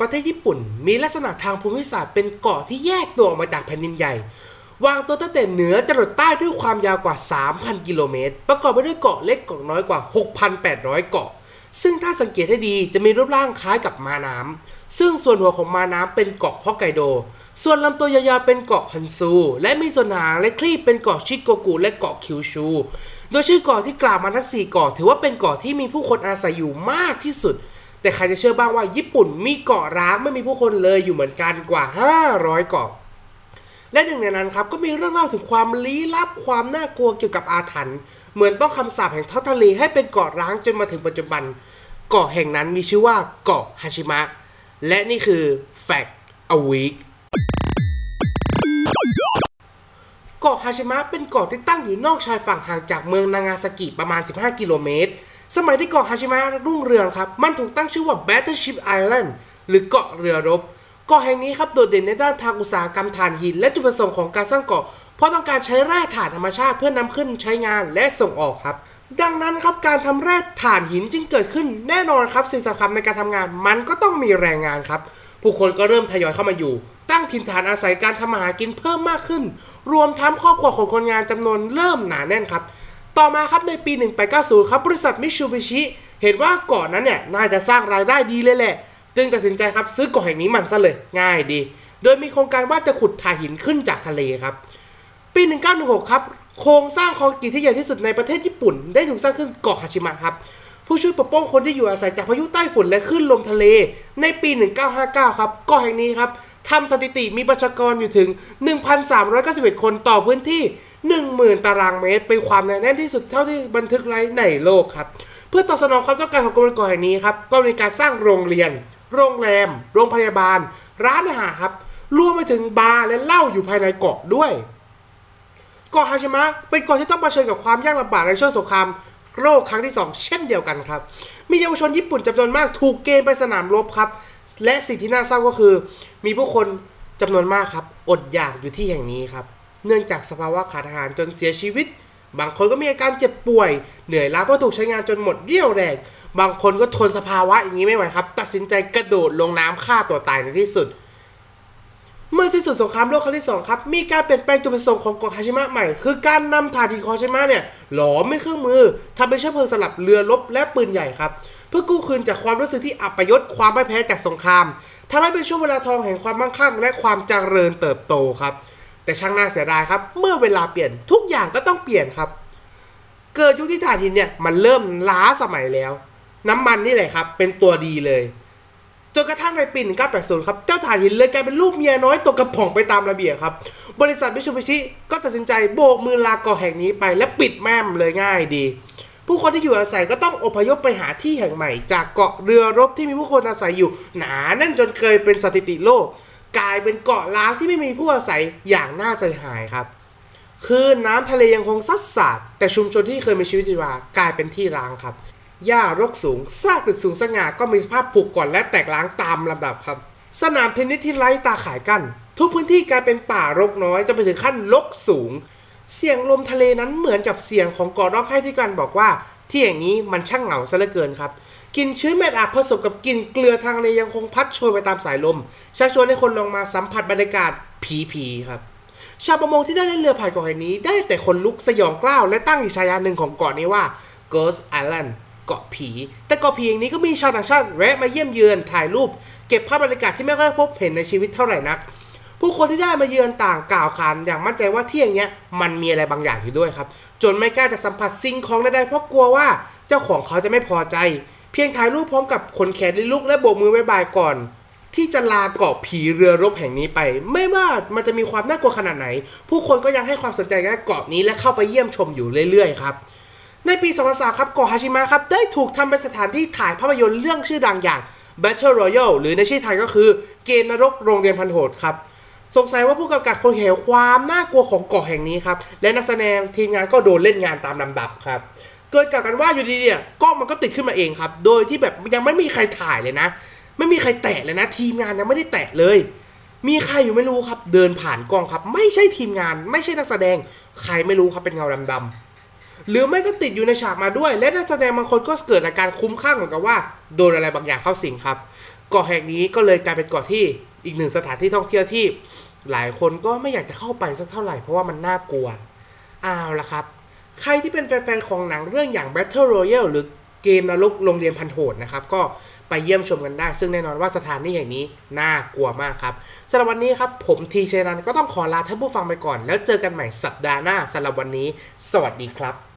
ประเทศญี่ปุ่นมีลักษณะทางภูมิศาสตร์เป็นเกาะที่แยกตัวออกมาจากแผ่นดินใหญ่ วางตัวตั้งแต่เหนือจรดใต้ด้วยความยาวกว่า 3,000 กิโลเมตร ประกอบไปด้วยเกาะเล็กเกาะน้อยกว่า 6,800 เกาะ ซึ่งถ้าสังเกตให้ดีจะมีรูปร่างคล้ายกับมาน้ำ ซึ่งส่วนหัวของมาน้ำเป็นเกาะฮอกไกโด ส่วนลำตัวยาวๆเป็นเกาะฮันซู และมีส่วนหางและคลีบเป็นเกาะชิโกกุและเกาะคิวชู โดยชื่อเกาะที่กล่าวมาทั้ง4เกาะถือว่าเป็นเกาะที่มีผู้คนอาศัยอยู่มากที่สุด แต่ใครจะเชื่อบ้างว่าญี่ปุ่นมีเกาะร้างไม่มีผู้คนเลยอยู่เหมือนกันกว่า 500 เกาะ และหนึ่งในนั้นครับก็มีเรื่องเล่าถึงความลี้ลับความน่ากลัวเกี่ยวกับอาถรรพ์เหมือนต้องคำสาปแห่งท้อทะเลให้เป็นเกาะร้างจนมาถึงปัจจุบัน เกาะแห่งนั้นมีชื่อว่าเกาะฮาชิมะ และนี่คือ Fact a Week เกาะฮาชิมะเป็นเกาะที่ตั้งอยู่นอกชายฝั่งห่างจากเมืองนางาซากิประมาณ 15 กิโลเมตร สมัยที่เกาะฮาชิมะรุ่งเรืองครับ มันถูกตั้งชื่อว่า Battleship Island หรือเกาะเรือรบ เกาะแห่งนี้ครับโดดเด่นในด้านทางอุตสาหกรรมถ่านหิน และจุดประสงค์ของการสร้างเกาะ เพราะต้องการใช้แร่ถ่านธรรมชาติเพื่อนำขึ้นใช้งานและส่งออกครับ ดังนั้นครับการทำแร่ถ่านหินจึงเกิดขึ้นแน่นอนครับสิ่งสำคัญในการทำงาน มันก็ต้องมีแรงงานครับ ผู้คนก็เริ่มทยอยเข้ามาอยู่ ตั้งถิ่นฐานอาศัยการทำมาหากินเพิ่มมากขึ้น รวมทั้งครอบครัวของคนงานจำนวนเริ่มหนาแน่นครับ ต่อมาครับในปี 1890 ครับบริษัทมิชูบิชิเห็นว่าเกาะนั้นเนี่ยน่าจะสร้างรายได้ดีเลยแหละ จึงตัดสินใจครับซื้อเกาะแห่งนี้มันซะเลยง่ายดี โดยมีโครงการว่าจะขุดถ่านหินขึ้นจากทะเลครับ ปี 1916 ครับโครงสร้างคอนกรีตที่ใหญ่ที่สุดในประเทศญี่ปุ่น ได้ถูกสร้างขึ้นเกาะฮาชิมะครับผู้ช่วยปกป้องคนที่อยู่อาศัยจากพายุใต้ฝุ่นและคลื่นลมทะเล ในปี 1959 ครับเกาะแห่งนี้ครับทำสถิติมีประชากรอยู่ถึง 1,391 คนต่อพื้นที่ 10,000 ตารางเมตร เป็นความหนาแน่นที่สุดเท่าที่บันทึกไว้ในโลกครับ เพื่อตอบสนองความต้องการของกรมเกาะแห่งนี้ครับก็มีการสร้างโรงเรียน โรงแรม โรงพยาบาล ร้านอาหารครับรวมไปถึงบาร์และเหล้าอยู่ภายในเกาะด้วยเกาะฮาชิมะเป็นเกาะที่ต้องเผชิญกับความยากลำบากในช่วงสงครามโลกครั้งที่ 2 เช่นเดียวกันครับ มีเยาวชนญี่ปุ่นจำนวนมากถูกเกณฑ์ไปสนามรบครับ และสิ่งที่น่าเศร้าก็คือ มีผู้คนจำนวนมากครับ อดอยากอยู่ที่แห่งนี้ครับ เนื่องจากสภาวะขาดอาหารจนเสียชีวิต บางคนก็มีอาการเจ็บป่วย เหนื่อยล้าเพราะถูกใช้งานจนหมดเรี่ยวแรง บางคนก็ทนสภาวะอย่างนี้ไม่ไหวครับ ตัดสินใจกระโดดลงน้ำฆ่าตัวตายในที่สุด เมื่อสิ้นสุดสงครามโลกครั้งที่2ครับมีการเปลี่ยนแปลงจุดประสงค์ของเกาะฮาชิมะใหม่ คือการนำถ่านหินของฮาชิมะเนี่ยหลอมไม่เครื่องมือทำเป็นเชื้อเพลิงสลับเรือรบและปืนใหญ่ครับเพื่อกู้คืนจากความรู้สึกที่อับยศความไม่แพ้จากสงครามทำให้เป็นช่วงเวลาทองแห่งความมั่งคั่งและความเจริญเติบโตครับ แต่ช่างน่าเสียดายครับ เมื่อเวลาเปลี่ยนทุกอย่างก็ต้องเปลี่ยนครับ เกิดยุคที่ถ่านหินเนี่ยมันเริ่มล้าสมัยแล้ว น้ำมันนี่แหละครับ เป็นตัวดีเลยจนกระทั่งในปี1980 ครับ เจ้าถ่านหินเลยกลายเป็นลูกเมียน้อยตกกระป๋องไปตามระเบียบครับ บริษัทมิชูบิชิก็ตัดสินใจโบกมือลาเกาะแห่งนี้ไปและปิดแม่มเลยง่ายดี ผู้คนที่อยู่อาศัยก็ต้องอพยพไปหาที่แห่งใหม่ จากเกาะเรือรบที่มีผู้คนอาศัยอยู่ หนาแน่นจนเคยเป็นสถิติโลก กลายเป็นเกาะล้างที่ไม่มีผู้อาศัยอย่างน่าใจหายครับ คือน้ำทะเลยังคงซัดสาดแต่ชุมชนที่เคยมีชีวิตชีวากลายเป็นที่ร้างครับหญ้ารกสูงซากตึกสูงสง่าก็มีสภาพผุก่อนและแตกล้างตามลำดับครับ สนามเทนนิสที่ไร้ตาขายกั้นทุกพื้นที่กลายเป็นป่ารกน้อยจะไปถึงขั้นรกสูง เสียงลมทะเลนั้นเหมือนกับเสียงของกาะร้องไห้ที่กันบอกว่า ที่อย่างนี้มันช่างเหงาซะเหลือเกินครับ กลิ่นชื้นแม่อาบผสมกับกลิ่นเกลือทางเลยังคงพัดโชยไปตามสายลมชักชวนให้คนลงมาสัมผัสบรรยากาศผีๆครับชาวประมงที่ได้เล่นเรือผ่านเกาะแห่งนี้ ได้แต่คนลุกสยองกล้าวและตั้งอีกฉายาหนึ่งของเกาะนี้ว่า Ghost Island เกาะผี แต่เกาะผีอย่างนี้ก็มีชาวต่างชาติแวะมาเยี่ยมเยือนถ่ายรูป เก็บภาพบรรยากาศที่ไม่ค่อยพบเห็นในชีวิตเท่าไหร่นัก ผู้คนที่ได้มาเยือนต่างกล่าวขานอย่างมั่นใจว่าที่อย่างเงี้ยมันมีอะไรบางอย่างอยู่ด้วยครับ จนไม่กล้าจะสัมผัสสิ่งของใดๆเพราะกลัวว่าเจ้าของเขาจะไม่พอใจ เพียงถ่ายรูปพร้อมกับขนแขนลิลุกและโบกมือบายบายก่อน ที่จะลาเกาะผีเรือรบแห่งนี้ไป ไม่ว่ามันจะมีความน่ากลัวขนาดไหน ผู้คนก็ยังให้ความสนใจกับเกาะนี้และเข้าไปเยี่ยมชมอยู่เรื่อยๆครับในปี 2003 ครับเกาะฮาชิมะครับได้ถูกทำเป็นสถานที่ถ่ายภาพยนตร์เรื่องชื่อดังอย่าง Battle Royale หรือในชื่อไทยก็คือเกมนรกโรงเรียนพันโหดครับสงสัยว่าผู้กำกับคงเห็นความน่ากลัวของเกาะแห่งนี้ครับ และนักแสดงทีมงานก็โดนเล่นงานตามลำดับครับ เกิดจากกันว่าอยู่ดีๆเนี่ยกล้องมันก็ติดขึ้นมาเองครับ โดยที่แบบยังไม่มีใครถ่ายเลยนะ ไม่มีใครแตะเลยนะ ทีมงานยังไม่ได้แตะเลย มีใครอยู่ไม่รู้ครับ เดินผ่านกล้องครับ ไม่ใช่ทีมงาน ไม่ใช่นักแสดง ใครไม่รู้ครับเป็นเงาดำๆหรือไม่ก็ติดอยู่ในฉากมาด้วย และนักแสดงบางคนก็เกิดอาการคุ้มข้างเหมือนกับว่าโดนอะไรบางอย่างเข้าสิงครับเกาะแห่งนี้ก็เลยกลายเป็นเกาะที่อีกหนึ่งสถานที่ท่องเที่ยวที่ หลายคนก็ไม่อยากจะเข้าไปสักเท่าไหร่เพราะว่ามันน่ากลัวอ้าวละครับ ใครที่เป็นแฟนๆของหนังเรื่องอย่าง Battle Royale หรือเกมนรกโรงเรียนพันโหดนะครับ ก็ไปเยี่ยมชมกันได้ ซึ่งแน่นอนว่าสถานที่แห่งนี้น่ากลัวมากครับสำหรับวันนี้ครับ ผมทีเชนันก็ต้องขอลาท่านผู้ฟังไปก่อน แล้วเจอกันใหม่สัปดาห์หน้าสำหรับวันนี้ สวัสดีครับ